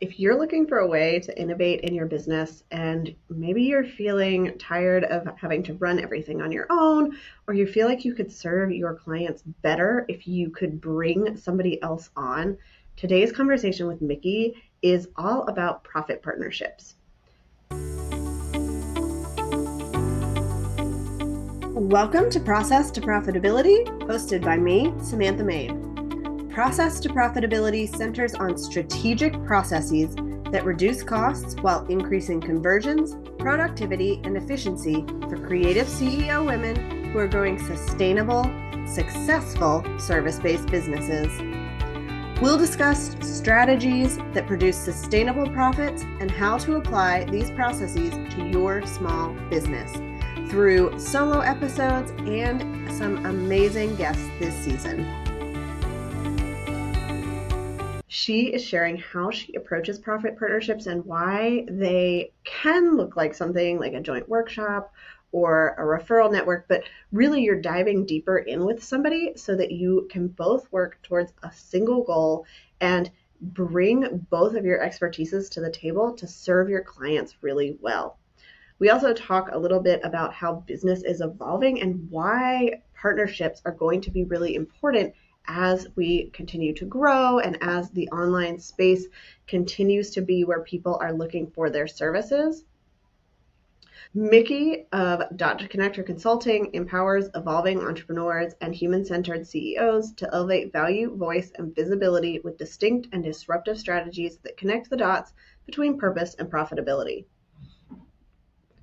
if you're looking for a way to innovate in your business and maybe you're feeling tired of having to run everything on your own, or you feel like you could serve your clients better if you could bring somebody else on, today's conversation with Mikki is all about profit partnerships. Welcome to Process to Profitability, hosted by me, Samantha Mabe. Process to Profitability centers on strategic processes that reduce costs while increasing conversions, productivity, and efficiency for creative CEO women who are growing sustainable, successful service based businesses. We'll discuss strategies that produce sustainable profits and how to apply these processes to your small business through solo episodes and some amazing guests this season. She is sharing how she approaches profit partnerships and why they can look like something like a joint workshop or a referral network, but really you're diving deeper in with somebody so that you can both work towards a single goal and bring both of your expertises to the table to serve your clients really well. We also talk a little bit about how business is evolving and why partnerships are going to be really important as we continue to grow and as the online space continues to be where people are looking for their services. Mikki of Dot Connector Consulting empowers evolving entrepreneurs and human centered CEOs to elevate value, voice, and visibility with distinct and disruptive strategies that connect the dots between purpose and profitability.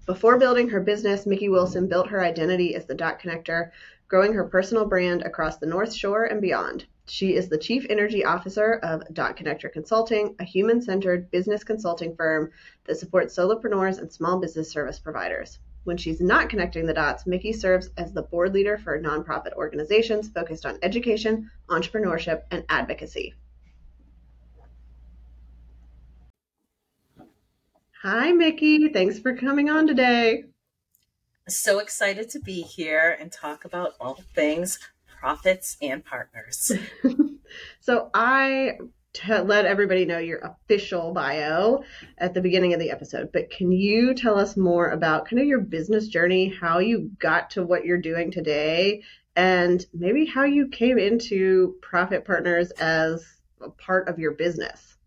Before building her business, Mikki Wilson built her identity as the Dot Connector growing her personal brand across the North Shore and beyond. She is the Chief Energy Officer of Dot Connector Consulting, a human centered business consulting firm that supports solopreneurs and small business service providers. When she's not connecting the dots, Mikki serves as the board leader for nonprofit organizations focused on education, entrepreneurship, and advocacy. Hi, Mikki. Thanks for coming on today. So excited to be here and talk about all things profits and partners. so I to let everybody know your official bio at the beginning of the episode, but can you tell us more about kind of your business journey, how you got to what you're doing today, and maybe how you came into Profit Partners as a part of your business?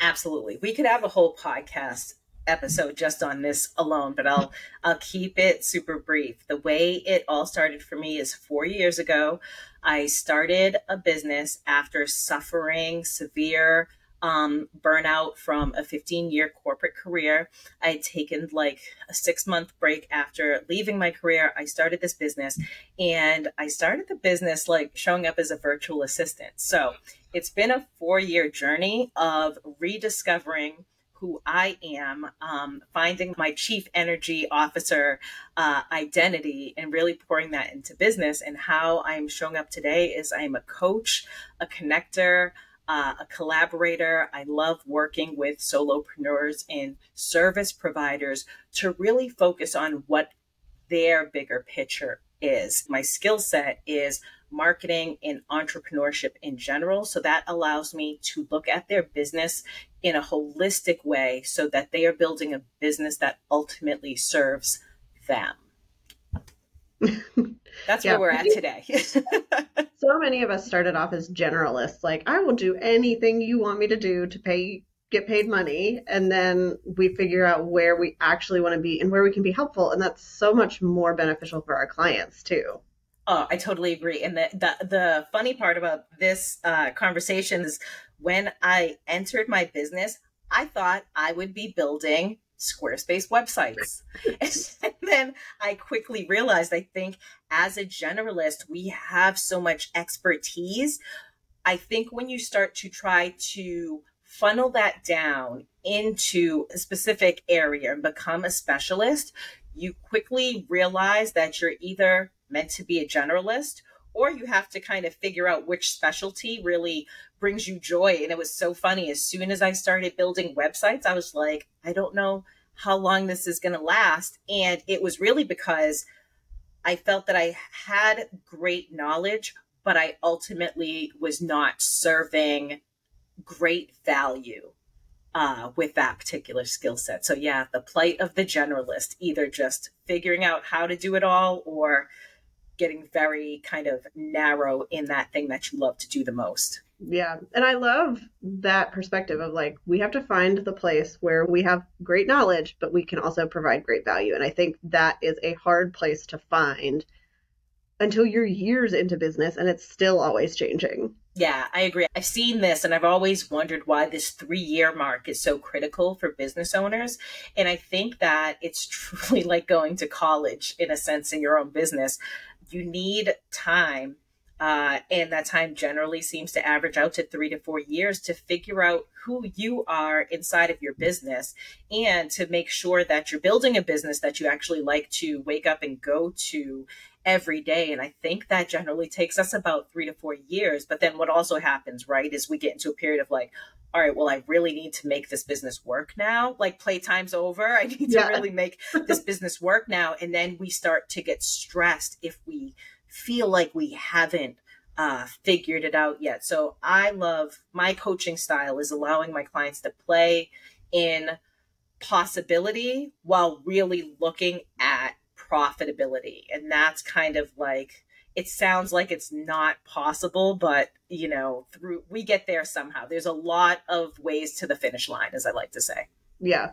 Absolutely. We could have a whole podcast episode just on this alone, but I'll I'll keep it super brief. The way it all started for me is 4 years ago. I started a business after suffering severe um, burnout from a 15 year corporate career. I had taken like a six month break after leaving my career. I started this business and I started the business like showing up as a virtual assistant. So it's been a four year journey of rediscovering who I am, um, finding my chief energy officer uh, identity and really pouring that into business. And how I'm showing up today is I'm a coach, a connector, uh, a collaborator. I love working with solopreneurs and service providers to really focus on what their bigger picture is. My skill set is marketing and entrepreneurship in general. So that allows me to look at their business in a holistic way so that they are building a business that ultimately serves them. That's yeah, where we're at today. so many of us started off as generalists, like, I will do anything you want me to do to pay get paid money and then we figure out where we actually want to be and where we can be helpful and that's so much more beneficial for our clients too Oh, I totally agree. And the the, the funny part about this uh, conversation is when I entered my business, I thought I would be building Squarespace websites. and then I quickly realized I think as a generalist, we have so much expertise. I think when you start to try to funnel that down into a specific area and become a specialist, you quickly realize that you're either meant to be a generalist or you have to kind of figure out which specialty really brings you joy and it was so funny as soon as i started building websites i was like i don't know how long this is going to last and it was really because i felt that i had great knowledge but i ultimately was not serving great value uh, with that particular skill set. So, yeah, the plight of the generalist, either just figuring out how to do it all or getting very kind of narrow in that thing that you love to do the most. Yeah. And I love that perspective of like, we have to find the place where we have great knowledge, but we can also provide great value. And I think that is a hard place to find until you're years into business and it's still always changing. Yeah, I agree. I've seen this and I've always wondered why this three year mark is so critical for business owners. And I think that it's truly like going to college in a sense in your own business. You need time uh, and that time generally seems to average out to three to four years to figure out who you are inside of your business and to make sure that you're building a business that you actually like to wake up and go to every day. And I think that generally takes us about three to four years. But then what also happens, right, is we get into a period of like, all right, well, I really need to make this business work now. Like playtime's over. I need to yeah. really make this business work now. And then we start to get stressed if we feel like we haven't uh, figured it out yet. So I love my coaching style is allowing my clients to play in possibility while really looking at profitability. And that's kind of like, it sounds like it's not possible, but you know, through we get there somehow. There's a lot of ways to the finish line, as I like to say. Yeah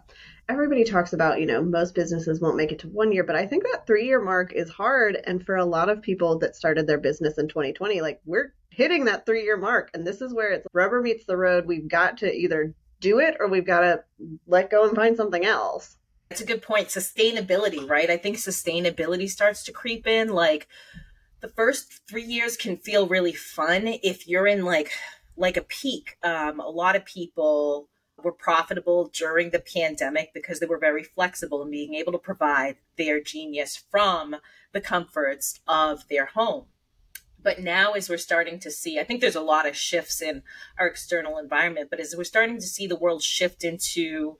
everybody talks about, you know, most businesses won't make it to one year, but I think that three year mark is hard. And for a lot of people that started their business in 2020, like we're hitting that three year mark. And this is where it's rubber meets the road. We've got to either do it or we've got to let go and find something else. It's a good point. Sustainability, right? I think sustainability starts to creep in. Like the first three years can feel really fun if you're in like like a peak. Um, a lot of people were profitable during the pandemic because they were very flexible in being able to provide their genius from the comforts of their home. But now, as we're starting to see, I think there's a lot of shifts in our external environment, but as we're starting to see the world shift into,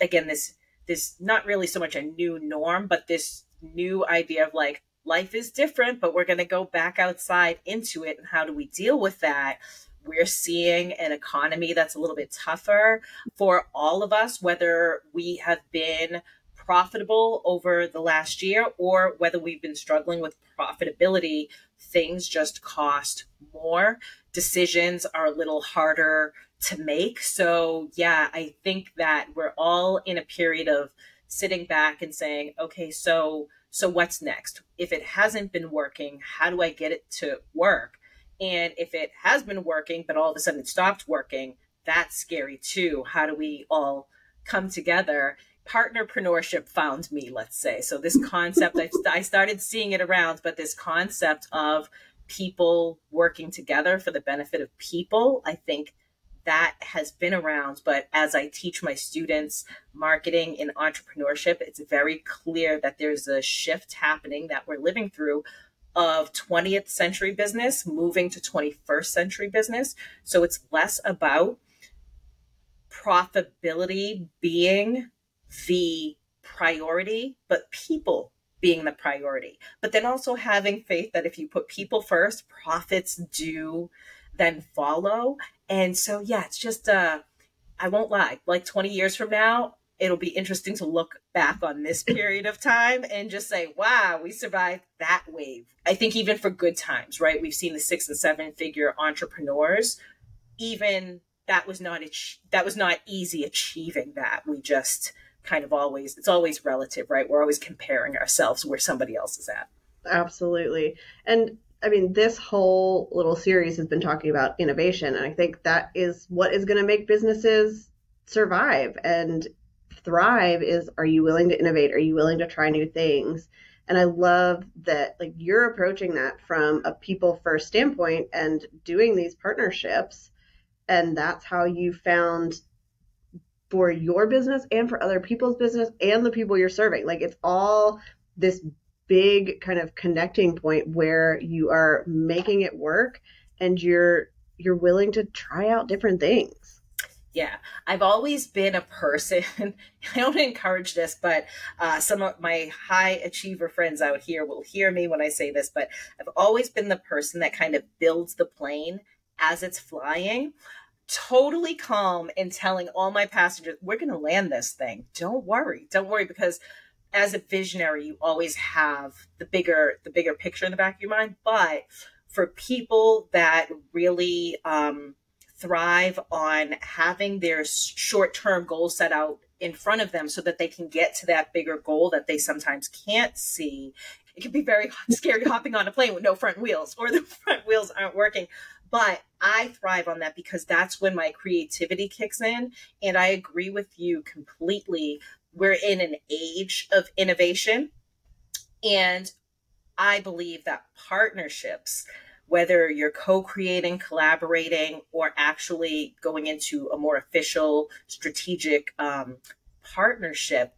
again, this, this not really so much a new norm, but this new idea of like, life is different, but we're going to go back outside into it. And how do we deal with that? we're seeing an economy that's a little bit tougher for all of us, whether we have been profitable over the last year or whether we've been struggling with profitability. Things just cost more. Decisions are a little harder to make. So, yeah, I think that we're all in a period of sitting back and saying, okay, so so what's next? If it hasn't been working, how do I get it to work? And if it has been working, but all of a sudden it stopped working, that's scary too. How do we all come together? Partnerpreneurship found me, let's say. So, this concept, I, I started seeing it around, but this concept of people working together for the benefit of people, I think that has been around. But as I teach my students marketing and entrepreneurship, it's very clear that there's a shift happening that we're living through of 20th century business moving to 21st century business. So it's less about profitability being the priority, but people being the priority. But then also having faith that if you put people first, profits do then follow. And so, yeah, it's just, uh, I won't lie, like 20 years from now, it'll be interesting to look back on this period of time and just say, wow, we survived that wave. I think even for good times, right? We've seen the six and seven figure entrepreneurs, even that was not that was not easy achieving that. We just kind of always it's always relative, right? We're always comparing ourselves where somebody else is at. Absolutely. And I mean, this whole little series has been talking about innovation, and I think that is what is going to make businesses survive. And thrive is are you willing to innovate? Are you willing to try new things? And I love that like you're approaching that from a people first standpoint and doing these partnerships. And that's how you found for your business and for other people's business and the people you're serving. Like it's all this big kind of connecting point where you are making it work and you're you're willing to try out different things. Yeah, I've always been a person. I don't encourage this, but uh, some of my high achiever friends out here will hear me when I say this. But I've always been the person that kind of builds the plane as it's flying. totally calm and telling all my passengers, we're going to land this thing. Don't worry. Don't worry because as a visionary, you always have the bigger the bigger picture in the back of your mind, but for people that really um, thrive on having their short-term goals set out in front of them so that they can get to that bigger goal that they sometimes can't see it can be very scary hopping on a plane with no front wheels or the front wheels aren't working but I thrive on that because that's when my creativity kicks in. And I agree with you completely. We're in an age of innovation. And I believe that partnerships, whether you're co creating, collaborating, or actually going into a more official strategic um, partnership,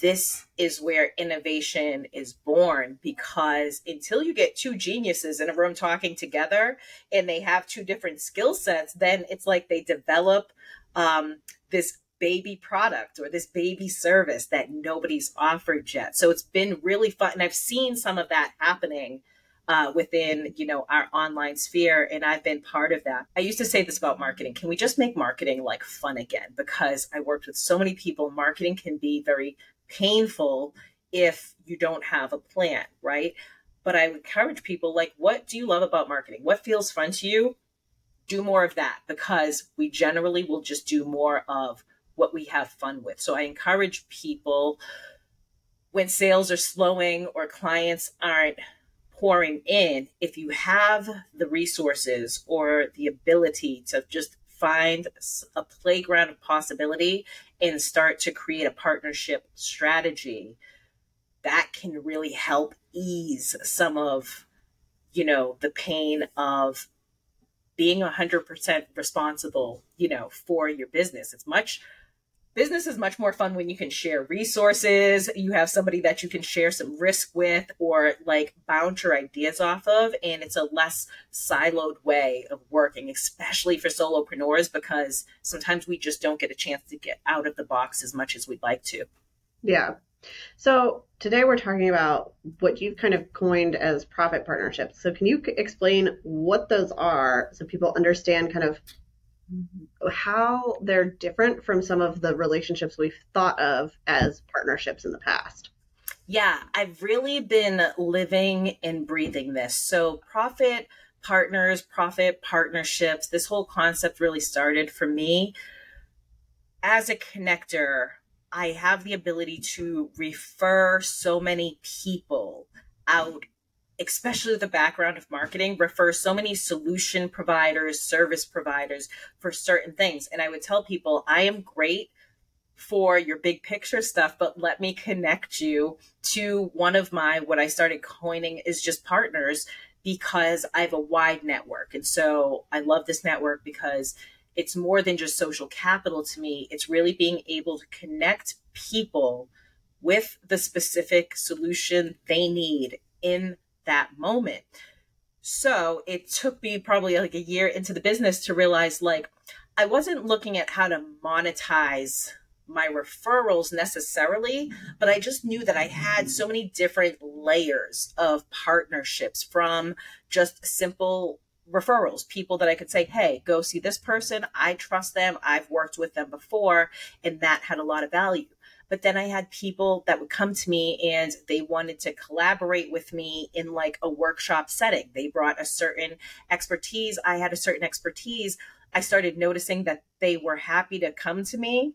this is where innovation is born because until you get two geniuses in a room talking together and they have two different skill sets, then it's like they develop um, this baby product or this baby service that nobody's offered yet. So it's been really fun. And I've seen some of that happening uh, within you know our online sphere and i've been part of that i used to say this about marketing can we just make marketing like fun again because i worked with so many people marketing can be very painful if you don't have a plan, right? But I encourage people like, what do you love about marketing? What feels fun to you? Do more of that because we generally will just do more of what we have fun with. So I encourage people when sales are slowing or clients aren't pouring in, if you have the resources or the ability to just find a playground of possibility and start to create a partnership strategy that can really help ease some of you know the pain of being 100% responsible you know for your business it's much business is much more fun when you can share resources you have somebody that you can share some risk with or like bounce your ideas off of and it's a less siloed way of working especially for solopreneurs because sometimes we just don't get a chance to get out of the box as much as we'd like to. Yeah. So today we're talking about what you've kind of coined as profit partnerships. So can you explain what those are so people understand kind of how they're different from some of the relationships we've thought of as partnerships in the past. Yeah, I've really been living and breathing this. So, profit partners, profit partnerships, this whole concept really started for me as a connector. I have the ability to refer so many people out especially the background of marketing, refers so many solution providers, service providers for certain things. And I would tell people, I am great for your big picture stuff, but let me connect you to one of my, what I started coining is just partners because I have a wide network. And so I love this network because it's more than just social capital to me. It's really being able to connect people with the specific solution they need in that moment. So it took me probably like a year into the business to realize like I wasn't looking at how to monetize my referrals necessarily, but I just knew that I had so many different layers of partnerships from just simple referrals, people that I could say, hey, go see this person. I trust them. I've worked with them before. And that had a lot of value. But then I had people that would come to me and they wanted to collaborate with me in like a workshop setting. They brought a certain expertise. I had a certain expertise. I started noticing that they were happy to come to me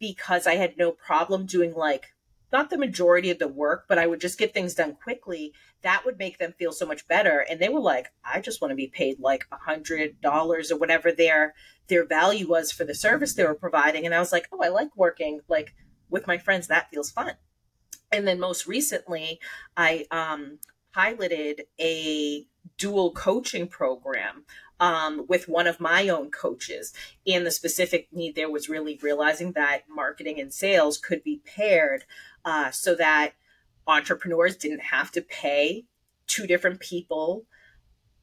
because I had no problem doing like not the majority of the work, but I would just get things done quickly. That would make them feel so much better. And they were like, I just want to be paid like a hundred dollars or whatever their their value was for the service they were providing. And I was like, oh, I like working like with my friends, that feels fun. And then most recently, I um, piloted a dual coaching program um, with one of my own coaches. And the specific need there was really realizing that marketing and sales could be paired uh, so that entrepreneurs didn't have to pay two different people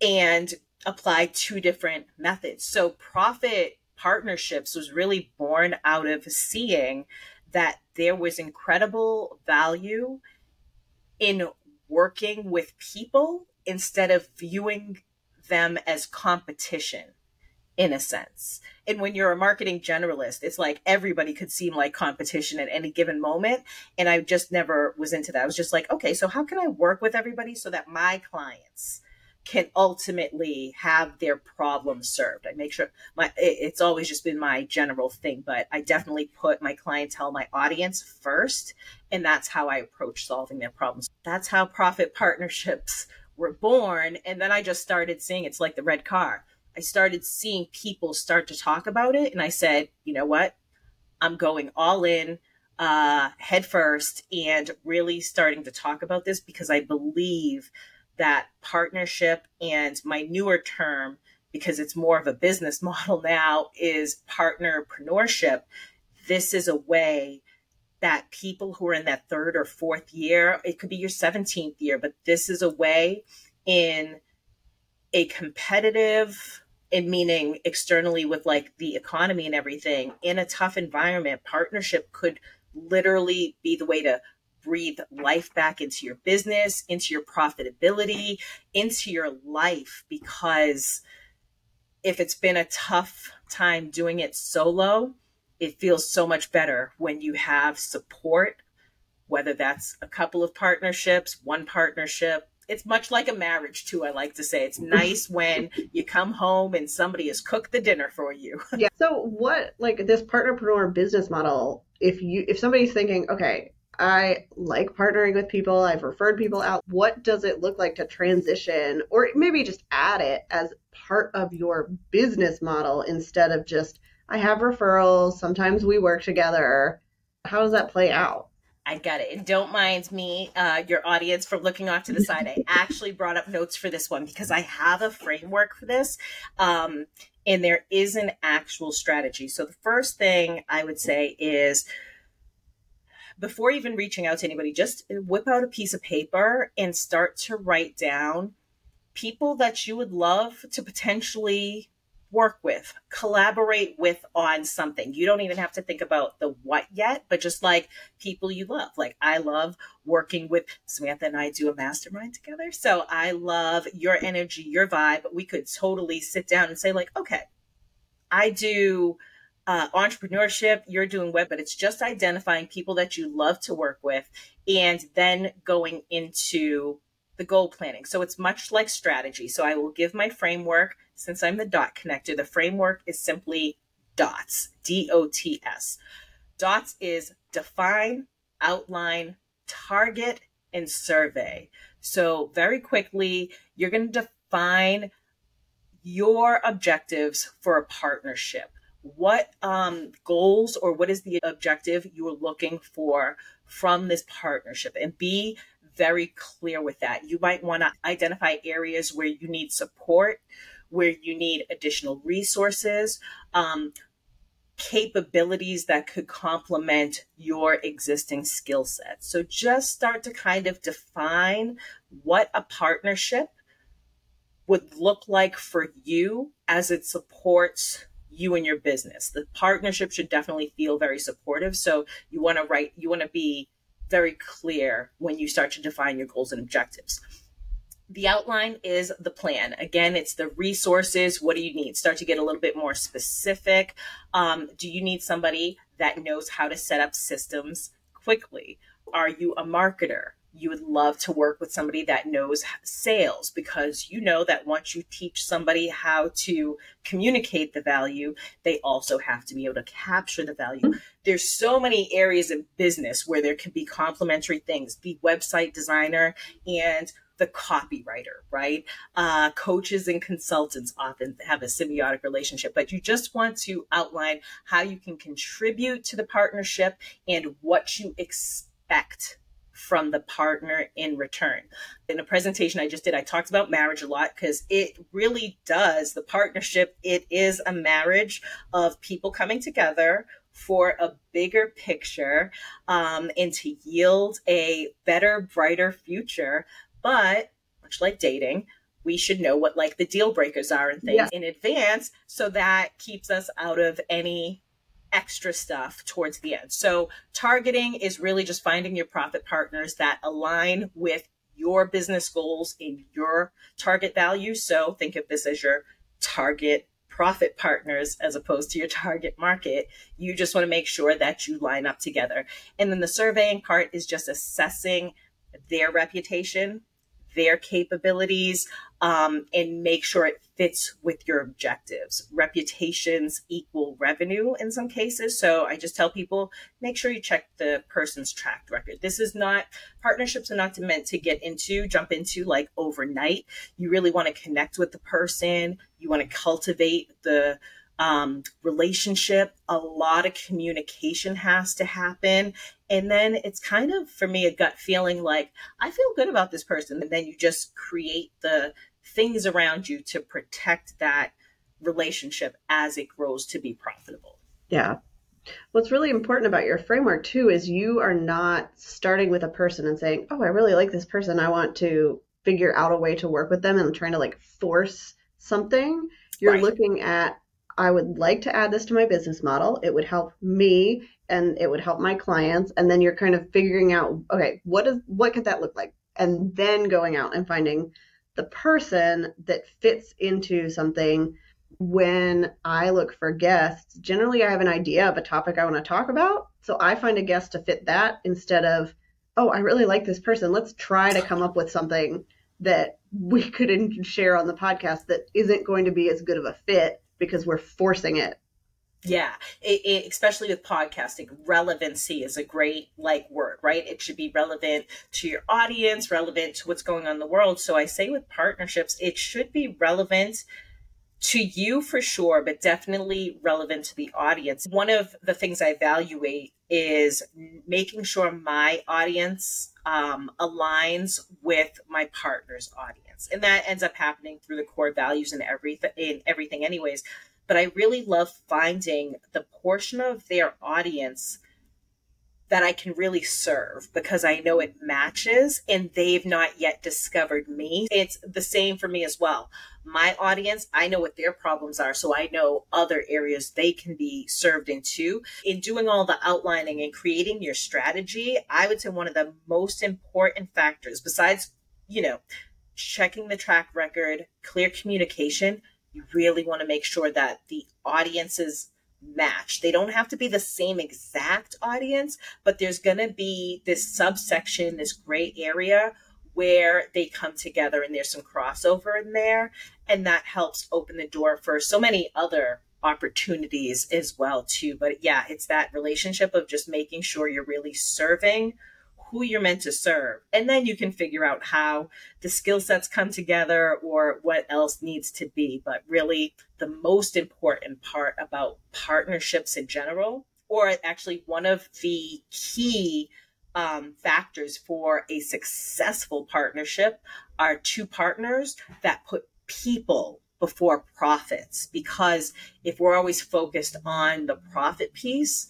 and apply two different methods. So profit partnerships was really born out of seeing that there was incredible value in working with people instead of viewing them as competition. in a sense. And when you're a marketing generalist, it's like everybody could seem like competition at any given moment. And I just never was into that. I was just like, okay, so how can I work with everybody so that my clients can ultimately have their problems served? I make sure my it's always just been my general thing, but I definitely put my clientele, my audience first, and that's how I approach solving their problems. That's how profit partnerships were born. And then I just started seeing it's like the red car I started seeing people start to talk about it. And I said, you know what? I'm going all in uh, head first and really starting to talk about this because I believe that partnership and my newer term, because it's more of a business model now, is partnerpreneurship. This is a way that people who are in that third or fourth year, it could be your 17th year, but this is a way in a competitive and meaning externally with like the economy and everything in a tough environment partnership could literally be the way to breathe life back into your business into your profitability into your life because if it's been a tough time doing it solo it feels so much better when you have support whether that's a couple of partnerships one partnership. It's much like a marriage too i like to say. It's nice when you come home and somebody has cooked the dinner for you. Yeah. So what like this partnerpreneur business model if you if somebody's thinking okay i like partnering with people i've referred people out what does it look like to transition or maybe just add it as part of your business model instead of just i have referrals sometimes we work together how does that play out I got it. And don't mind me, uh, your audience, for looking off to the side. I actually brought up notes for this one because I have a framework for this. Um, and there is an actual strategy. So the first thing I would say is before even reaching out to anybody, just whip out a piece of paper and start to write down people that you would love to potentially work with, collaborate with on something. You don't even have to think about the what yet, but just like people you love. Like I love working with Samantha and I do a mastermind together. So I love your energy, your vibe. We could totally sit down and say like, okay, I do uh, entrepreneurship, you're doing web, but it's just identifying people that you love to work with and then going into the goal planning. So it's much like strategy. So I will give my framework since I'm the dot connector, the framework is simply DOTS, D O T S. DOTS is define, outline, target, and survey. So, very quickly, you're going to define your objectives for a partnership. What um, goals or what is the objective you're looking for from this partnership? And be very clear with that. You might want to identify areas where you need support where you need additional resources, um, capabilities that could complement your existing skill set. So just start to kind of define what a partnership would look like for you as it supports you and your business. The partnership should definitely feel very supportive. So you want to write, you want to be very clear when you start to define your goals and objectives the outline is the plan. Again, it's the resources. What do you need? Start to get a little bit more specific. Um, do you need somebody that knows how to set up systems quickly? Are you a marketer? You would love to work with somebody that knows sales because you know that once you teach somebody how to communicate the value, they also have to be able to capture the value. There's so many areas of business where there can be complementary things. The website designer and the copywriter, right? Uh, coaches and consultants often have a symbiotic relationship, but you just want to outline how you can contribute to the partnership and what you expect from the partner in return. In a presentation I just did, I talked about marriage a lot because it really does. The partnership, it is a marriage of people coming together for a bigger picture um, and to yield a better, brighter future but much like dating, we should know what like the deal breakers are and things yeah. in advance so that keeps us out of any extra stuff towards the end. So targeting is really just finding your profit partners that align with your business goals in your target value. So think of this as your target profit partners as opposed to your target market. You just want to make sure that you line up together. And then the surveying part is just assessing their reputation, their capabilities, um, and make sure it fits with your objectives. Reputations equal revenue in some cases. So I just tell people make sure you check the person's track record. This is not partnerships are not meant to get into, jump into like overnight. You really want to connect with the person. You want to cultivate the um, relationship. A lot of communication has to happen. And then it's kind of, for me, a gut feeling like, I feel good about this person. And then you just create the things around you to protect that relationship as it grows to be profitable. Yeah. What's really important about your framework too is you are not starting with a person and saying, "Oh, I really like this person. I want to figure out a way to work with them and trying to like force something." You're right. looking at I would like to add this to my business model. It would help me and it would help my clients. And then you're kind of figuring out, okay, what is what could that look like? And then going out and finding the person that fits into something when I look for guests, generally I have an idea of a topic I want to talk about. So I find a guest to fit that instead of, oh, I really like this person. Let's try to come up with something that we could share on the podcast that isn't going to be as good of a fit because we're forcing it. Yeah, it, it, especially with podcasting, relevancy is a great like word, right? It should be relevant to your audience, relevant to what's going on in the world. So I say with partnerships, it should be relevant to you for sure, but definitely relevant to the audience. One of the things I evaluate is making sure my audience um, aligns with my partner's audience, and that ends up happening through the core values and everything. In everything, anyways but I really love finding the portion of their audience that I can really serve because I know it matches and they've not yet discovered me. It's the same for me as well. My audience, I know what their problems are, so I know other areas they can be served into. In doing all the outlining and creating your strategy, I would say one of the most important factors, besides, you know, checking the track record, clear communication, you really want to make sure that the audiences match. They don't have to be the same exact audience, but there's going to be this subsection, this gray area where they come together and there's some crossover in there. And that helps open the door for so many other opportunities as well too but yeah it's that relationship of just making sure you're really serving who you're meant to serve. And then you can figure out how the skill sets come together or what else needs to be. But really, the most important part about partnerships in general, or actually one of the key um, factors for a successful partnership, are two partners that put people before profits. Because if we're always focused on the profit piece,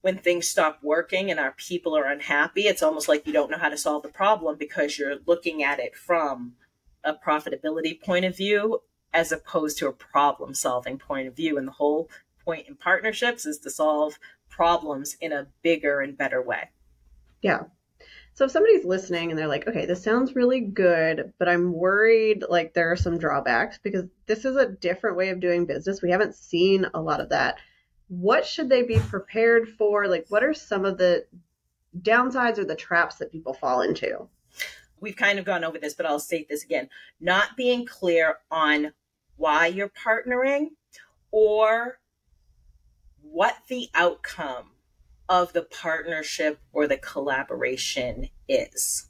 when things stop working and our people are unhappy, it's almost like you don't know how to solve the problem because you're looking at it from a profitability point of view as opposed to a problem solving point of view. And the whole point in partnerships is to solve problems in a bigger and better way. Yeah. So if somebody's listening and they're like, okay, this sounds really good, but I'm worried like there are some drawbacks because this is a different way of doing business. We haven't seen a lot of that what should they be prepared for? Like, what are some of the downsides or the traps that people fall into? We've kind of gone over this, but I'll state this again. Not being clear on why you're partnering or what the outcome of the partnership or the collaboration is.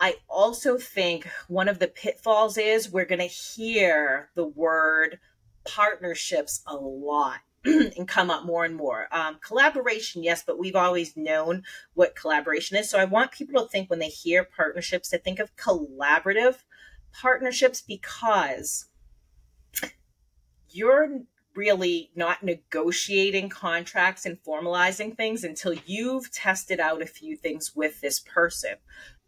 I also think one of the pitfalls is we're going to hear the word partnerships a lot and come up more and more. Um, collaboration, yes, but we've always known what collaboration is. So I want people to think when they hear partnerships to think of collaborative partnerships because you're really not negotiating contracts and formalizing things until you've tested out a few things with this person.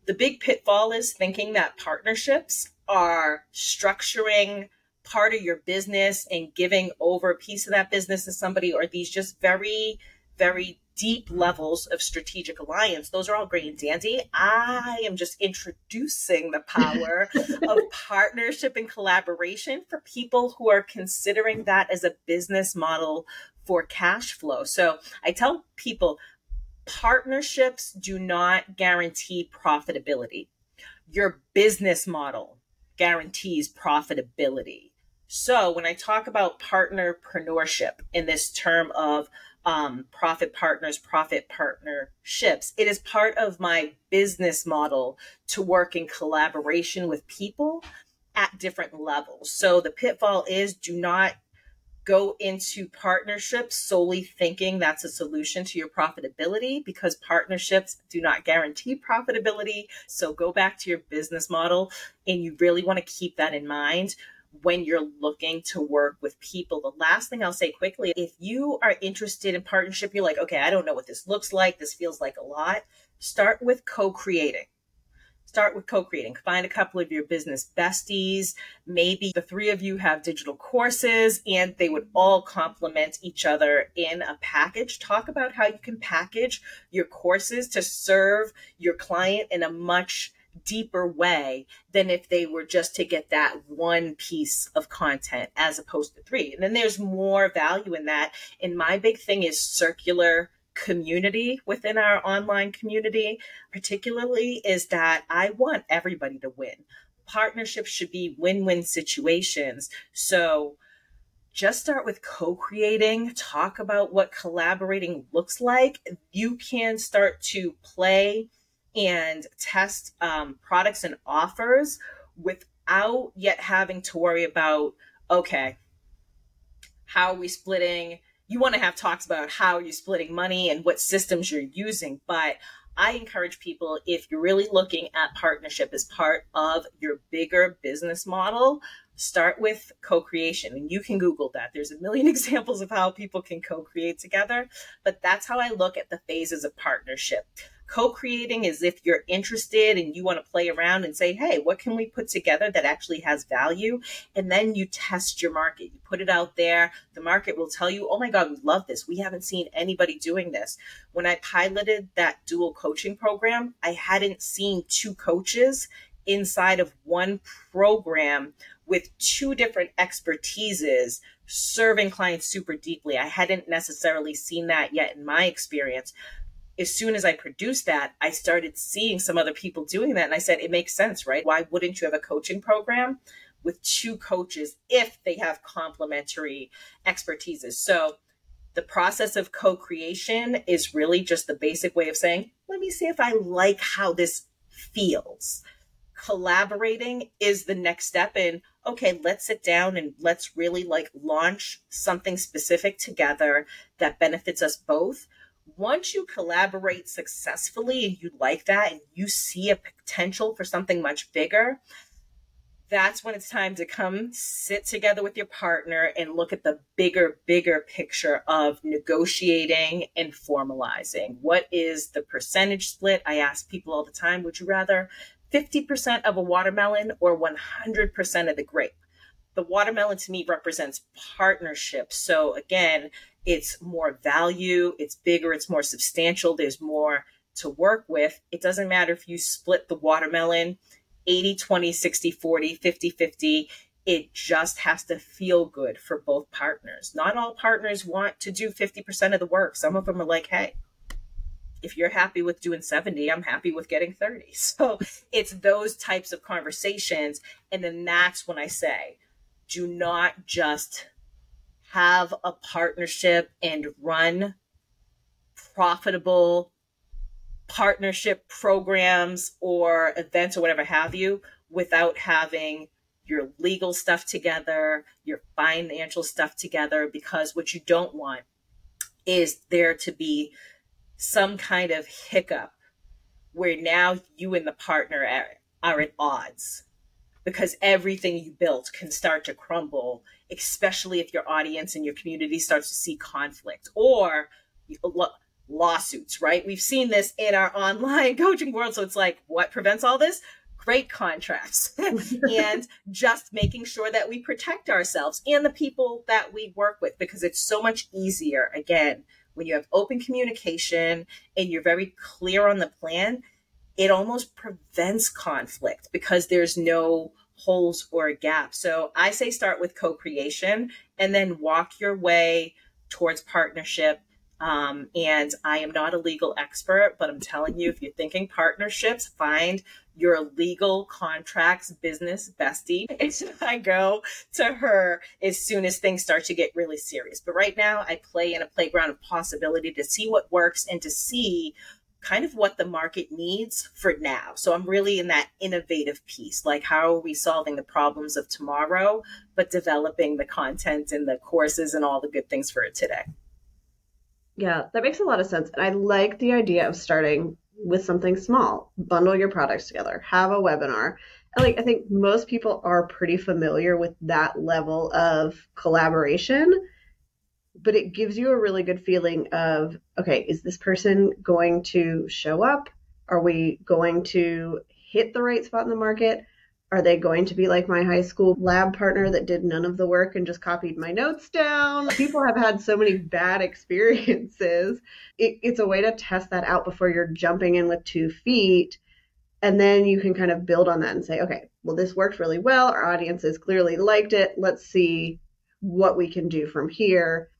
The big pitfall is thinking that partnerships are structuring part of your business and giving over a piece of that business to somebody? Or these just very, very deep levels of strategic alliance. Those are all great and dandy. I am just introducing the power of partnership and collaboration for people who are considering that as a business model for cash flow. So I tell people partnerships do not guarantee profitability. Your business model guarantees profitability. So when I talk about partnerpreneurship in this term of um, profit partners, profit partnerships. It is part of my business model to work in collaboration with people at different levels. So the pitfall is do not go into partnerships solely thinking that's a solution to your profitability because partnerships do not guarantee profitability. So go back to your business model and you really want to keep that in mind when you're looking to work with people. The last thing I'll say quickly if you are interested in partnership, you're like, okay, I don't know what this looks like. This feels like a lot. Start with co creating. Start with co creating. Find a couple of your business besties. Maybe the three of you have digital courses and they would all complement each other in a package. Talk about how you can package your courses to serve your client in a much deeper way than if they were just to get that one piece of content as opposed to three. And then there's more value in that. And my big thing is circular community within our online community, particularly, is that I want everybody to win. Partnerships should be win win situations. So, just start with co creating, talk about what collaborating looks like. You can start to play and test um, products and offers without yet having to worry about okay how are we splitting? You want to have talks about how you're splitting money and what systems you're using but i encourage people if you're really looking at partnership as part of your bigger business model start with co-creation and you can google that. There's a million examples of how people can co-create together but that's how i look at the phases of partnership co-creating is if you're interested and you want to play around and say hey what can we put together that actually has value? And then you test your market. You put it out there. The market will tell you oh my god we love this. We haven't seen anybody doing this. When i piloted that dual coaching program i hadn't seen two coaches inside of one program with two different expertises serving clients super deeply. I hadn't necessarily seen that yet in my experience as soon as I produced that, I started seeing some other people doing that. And I said, it makes sense, right? Why wouldn't you have a coaching program with two coaches if they have complementary expertises? So the process of co creation is really just the basic way of saying, let me see if I like how this feels. Collaborating is the next step in, okay, let's sit down and let's really like launch something specific together that benefits us both once you collaborate successfully and you like that and you see a potential for something much bigger, that's when it's time to come sit together with your partner and look at the bigger, bigger picture of negotiating and formalizing. What is the percentage split? I ask people all the time would you rather 50% of a watermelon or 100% of the grape? The watermelon to me represents partnership. So, again, it's more value, it's bigger, it's more substantial, there's more to work with. It doesn't matter if you split the watermelon 80 20, 60 40, 50 50. It just has to feel good for both partners. Not all partners want to do 50% of the work. Some of them are like, hey, if you're happy with doing 70, I'm happy with getting 30. So it's those types of conversations. And then that's when I say, do not just have a partnership and run profitable partnership programs or events or whatever have you without having your legal stuff together, your financial stuff together, because what you don't want is there to be some kind of hiccup where now you and the partner are, are at odds because everything you built can start to crumble, especially if your audience and your community starts to see conflict or lawsuits, right? We've seen this in our online coaching world. So it's like, what prevents all this? Great contracts and just making sure that we protect ourselves and the people that we work with because it's so much easier, again, when you have open communication and you're very clear on the plan, it almost prevents conflict because there's no holes or gaps. So I say start with co creation and then walk your way towards partnership. Um, and I am not a legal expert, but I'm telling you, if you're thinking partnerships, find your legal contracts business bestie. And I go to her as soon as things start to get really serious. But right now, I play in a playground of possibility to see what works and to see kind of what the market needs for now. So I'm really in that innovative piece. Like, how are we solving the problems of tomorrow, but developing the content and the courses and all the good things for it today? Yeah, that makes a lot of sense. And I like the idea of starting with something small. Bundle your products together, have a webinar. And like I think most people are pretty familiar with that level of collaboration but it gives you a really good feeling of okay, is this person going to show up? Are we going to hit the right spot in the market? Are they going to be like my high school lab partner that did none of the work and just copied my notes down? People have had so many bad experiences. It, it's a way to test that out before you're jumping in with two feet. And then you can kind of build on that and say, okay, well, this worked really well. Our audiences clearly liked it. Let's see what we can do from here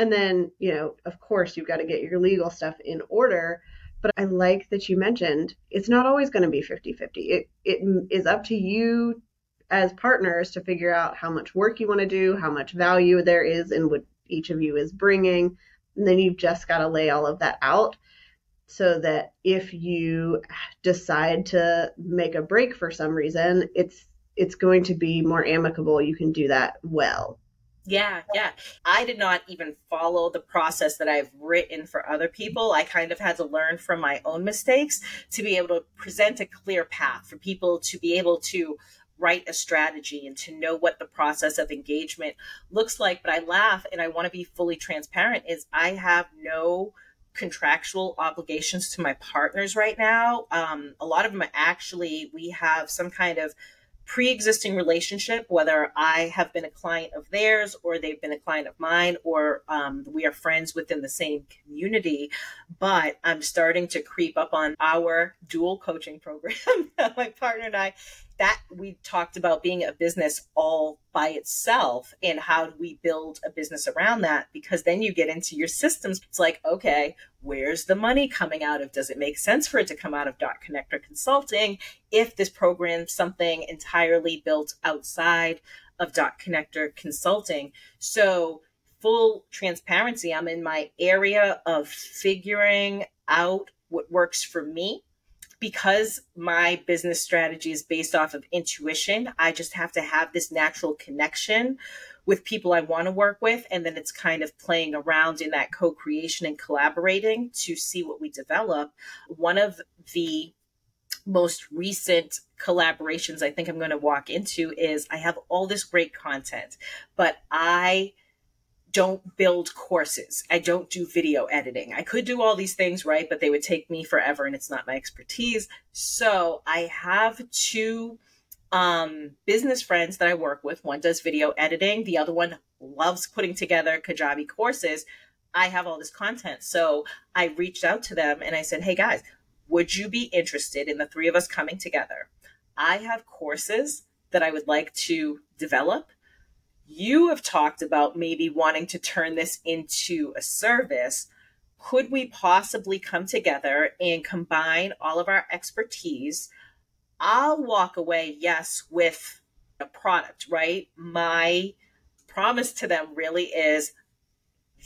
and then, you know, of course, you've got to get your legal stuff in order. But I like that you mentioned it's not always going to be 50 50. It, it is up to you as partners to figure out how much work you want to do, how much value there is in what each of you is bringing. And then you've just got to lay all of that out so that if you decide to make a break for some reason, it's it's going to be more amicable. You can do that well. Yeah, yeah. I did not even follow the process that I've written for other people. I kind of had to learn from my own mistakes to be able to present a clear path for people to be able to write a strategy and to know what the process of engagement looks like. But I laugh and I want to be fully transparent is I have no contractual obligations to my partners right now. Um, a lot of them actually, we have some kind of pre-existing relationship whether i have been a client of theirs or they've been a client of mine or um, we are friends within the same community but i'm starting to creep up on our dual coaching program my partner and i that we talked about being a business all by itself and how do we build a business around that because then you get into your systems. It's like okay where's the money coming out of? Does it make sense for it to come out of dot connector consulting if this program something entirely built outside of dot connector consulting? So full transparency i'm in my area of figuring out what works for me because my business strategy is based off of intuition, I just have to have this natural connection with people I want to work with. And then it's kind of playing around in that co creation and collaborating to see what we develop. One of the most recent collaborations I think I'm going to walk into is I have all this great content, but I don't build courses. I don't do video editing. I could do all these things, right? But they would take me forever and it's not my expertise. So I have two um, business friends that I work with. One does video editing, the other one loves putting together Kajabi courses. I have all this content. So I reached out to them and I said, hey guys, would you be interested in the three of us coming together? I have courses that I would like to develop you have talked about maybe wanting to turn this into a service. Could we possibly come together and combine all of our expertise? I'll walk away, yes, with a product, right? My promise to them really is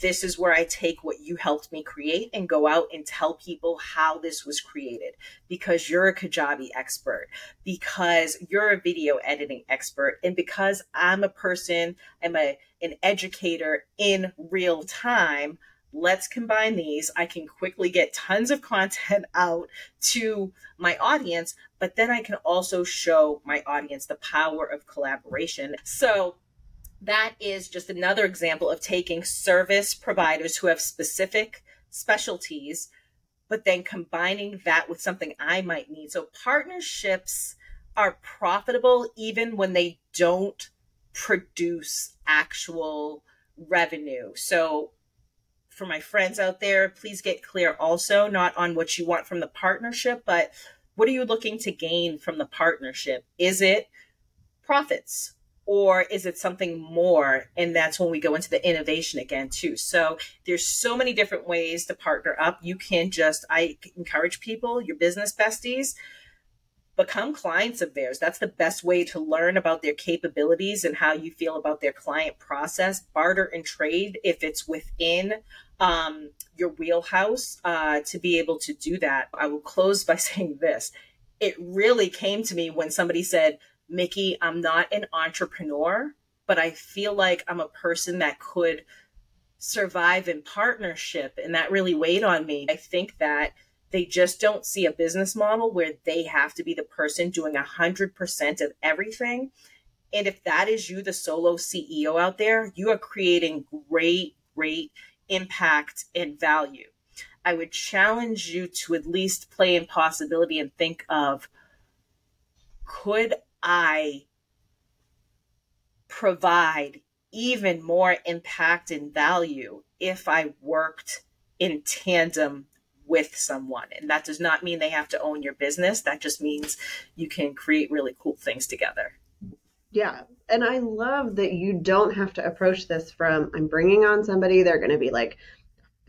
this is where I take what you helped me create and go out and tell people how this was created because you're a Kajabi expert, because you're a video editing expert, and because I'm a person, I'm a, an educator in real time. Let's combine these. I can quickly get tons of content out to my audience, but then I can also show my audience the power of collaboration. So, that is just another example of taking service providers who have specific specialties, but then combining that with something I might need. So partnerships are profitable even when they don't produce actual revenue. So for my friends out there, please get clear also, not on what you want from the partnership, but what are you looking to gain from the partnership? Is it profits? Or is it something more? And that's when we go into the innovation again, too. So there's so many different ways to partner up. You can just, I encourage people, your business besties, become clients of theirs. That's the best way to learn about their capabilities and how you feel about their client process. Barter and trade if it's within um, your wheelhouse uh, to be able to do that. I will close by saying this. It really came to me when somebody said, Mikki, I'm not an entrepreneur, but I feel like I'm a person that could survive in partnership. And that really weighed on me. I think that they just don't see a business model where they have to be the person doing 100% of everything. And if that is you, the solo CEO out there, you are creating great, great impact and value. I would challenge you to at least play in possibility and think of could I provide even more impact and value if I worked in tandem with someone. And that does not mean they have to own your business. That just means you can create really cool things together. Yeah. And I love that you don't have to approach this from I'm bringing on somebody, they're going to be like,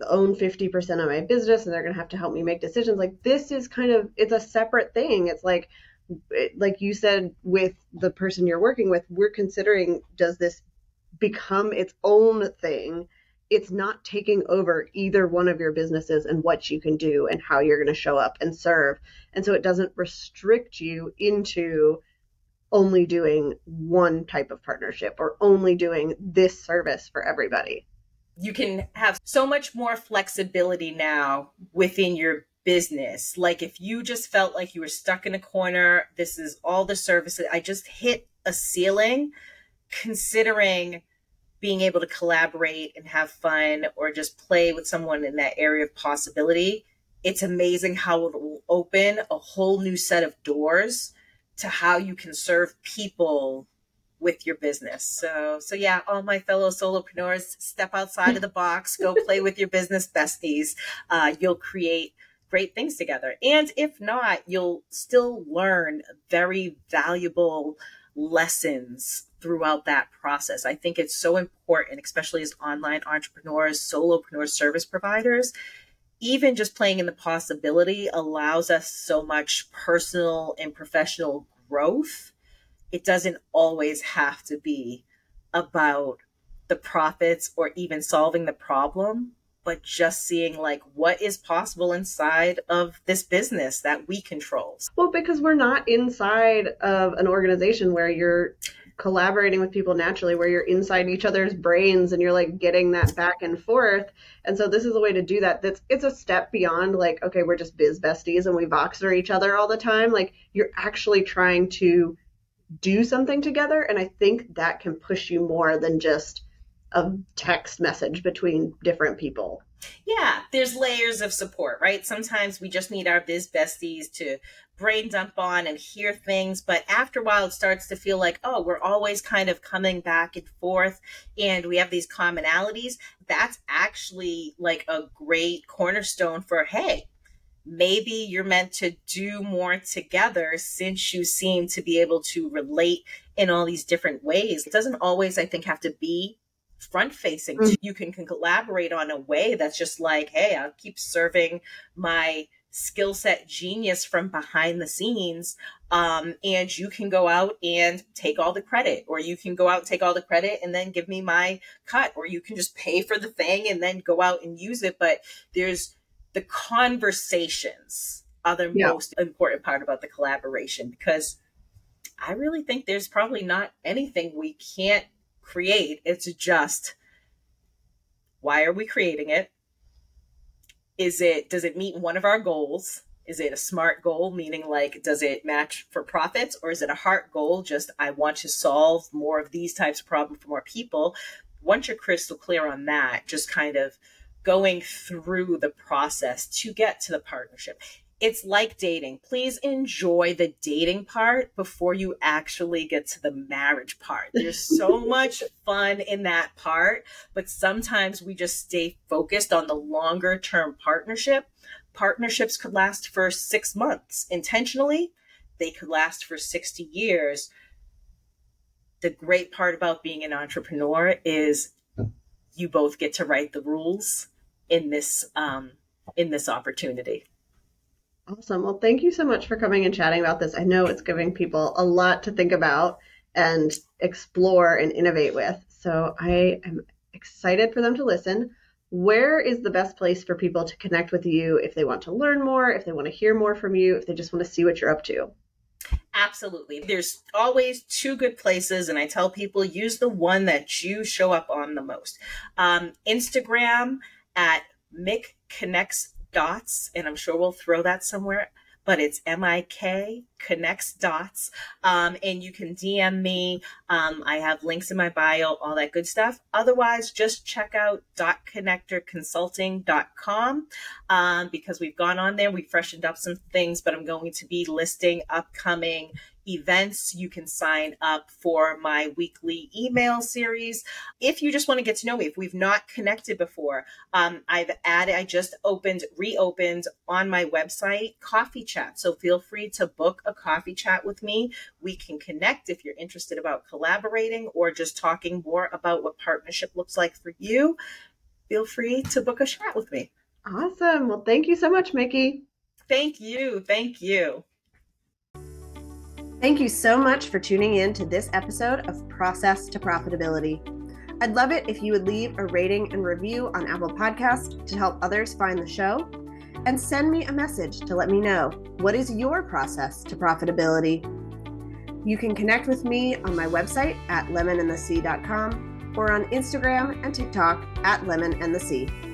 own 50% of my business and they're going to have to help me make decisions. Like, this is kind of, it's a separate thing. It's like, like you said with the person you're working with, we're considering does this become its own thing it's not taking over either one of your businesses and what you can do and how you're going to show up and serve. And so it doesn't restrict you into only doing one type of partnership or only doing this service for everybody. You can have so much more flexibility now within your business. Like if you just felt like you were stuck in a corner, this is all the services, I just hit a ceiling considering being able to collaborate and have fun or just play with someone in that area of possibility, it's amazing how it will open a whole new set of doors to how you can serve people with your business. So, so yeah, all my fellow solopreneurs, step outside of the box, go play with your business besties. Uh, you'll create great things together. And if not, you'll still learn very valuable lessons throughout that process. I think it's so important, especially as online entrepreneurs, solopreneurs, service providers. Even just playing in the possibility allows us so much personal and professional growth. It doesn't always have to be about the profits or even solving the problem but just seeing like what is possible inside of this business that we control. Well, because we're not inside of an organization where you're collaborating with people naturally where you're inside each other's brains and you're like getting that back and forth. And so this is a way to do that. That's it's a step beyond like okay we're just biz besties and we voxer each other all the time. Like you're actually trying to do something together. And i think that can push you more than just a text message between different people. Yeah, there's layers of support, right? Sometimes we just need our biz besties to brain dump on and hear things, but after a while it starts to feel like, oh, we're always kind of coming back and forth and we have these commonalities. That's actually like a great cornerstone for, hey, maybe you're meant to do more together since you seem to be able to relate in all these different ways. It doesn't always, I think, have to be front facing. Mm-hmm. You can, can collaborate on a way that's just like, hey, I'll keep serving my skill set genius from behind the scenes. Um, and you can go out and take all the credit, or you can go out and take all the credit and then give me my cut, or you can just pay for the thing and then go out and use it. But there's the conversations are the yeah. most important part about the collaboration because I really think there's probably not anything we can't create. It's just why are we creating it? Is it does it meet one of our goals? Is it a smart goal, meaning like does it match for profits, or is it a heart goal? Just I want to solve more of these types of problems for more people. Once you're crystal clear on that, just kind of going through the process to get to the partnership. It's like dating. Please enjoy the dating part before you actually get to the marriage part. There's so much fun in that part, but sometimes we just stay focused on the longer term partnership. Partnerships could last for six months intentionally, they could last for 60 years. The great part about being an entrepreneur is you both get to write the rules in this um, in this opportunity. Awesome. Well, thank you so much for coming and chatting about this. I know it's giving people a lot to think about and explore and innovate with. So I am excited for them to listen. Where is the best place for people to connect with you if they want to learn more, if they want to hear more from you, if they just want to see what you're up to? Absolutely. There's always two good places, and I tell people use the one that you show up on the most. Um, Instagram at Mick Connects dots, and I'm sure we'll throw that somewhere. But it's M I K connects dots. Um, and you can DM me. Um, I have links in my bio, all that good stuff. Otherwise, just check out dotconnectorconsulting.com um, because we've gone on there. We freshened up some things, but I'm going to be listing upcoming events. You can sign up for my weekly email series. If you just want to get to know me, if we've not connected before, um, I've added, I just opened, reopened on my website coffee chat. So feel free to book a coffee chat with me. We can connect if you're interested about collaborating or just talking more about what partnership looks like for you. Feel free to book a chat with me. Awesome. Well, thank you so much, Mikki. Thank you. Thank you. Thank you so much for tuning in to this episode of Process to Profitability. I'd love it if you would leave a rating and review on Apple Podcast to help others find the show and send me a message to let me know what is your process to profitability. You can connect with me on my website at lemonandthesea.com or on Instagram and TikTok at lemonandthesea.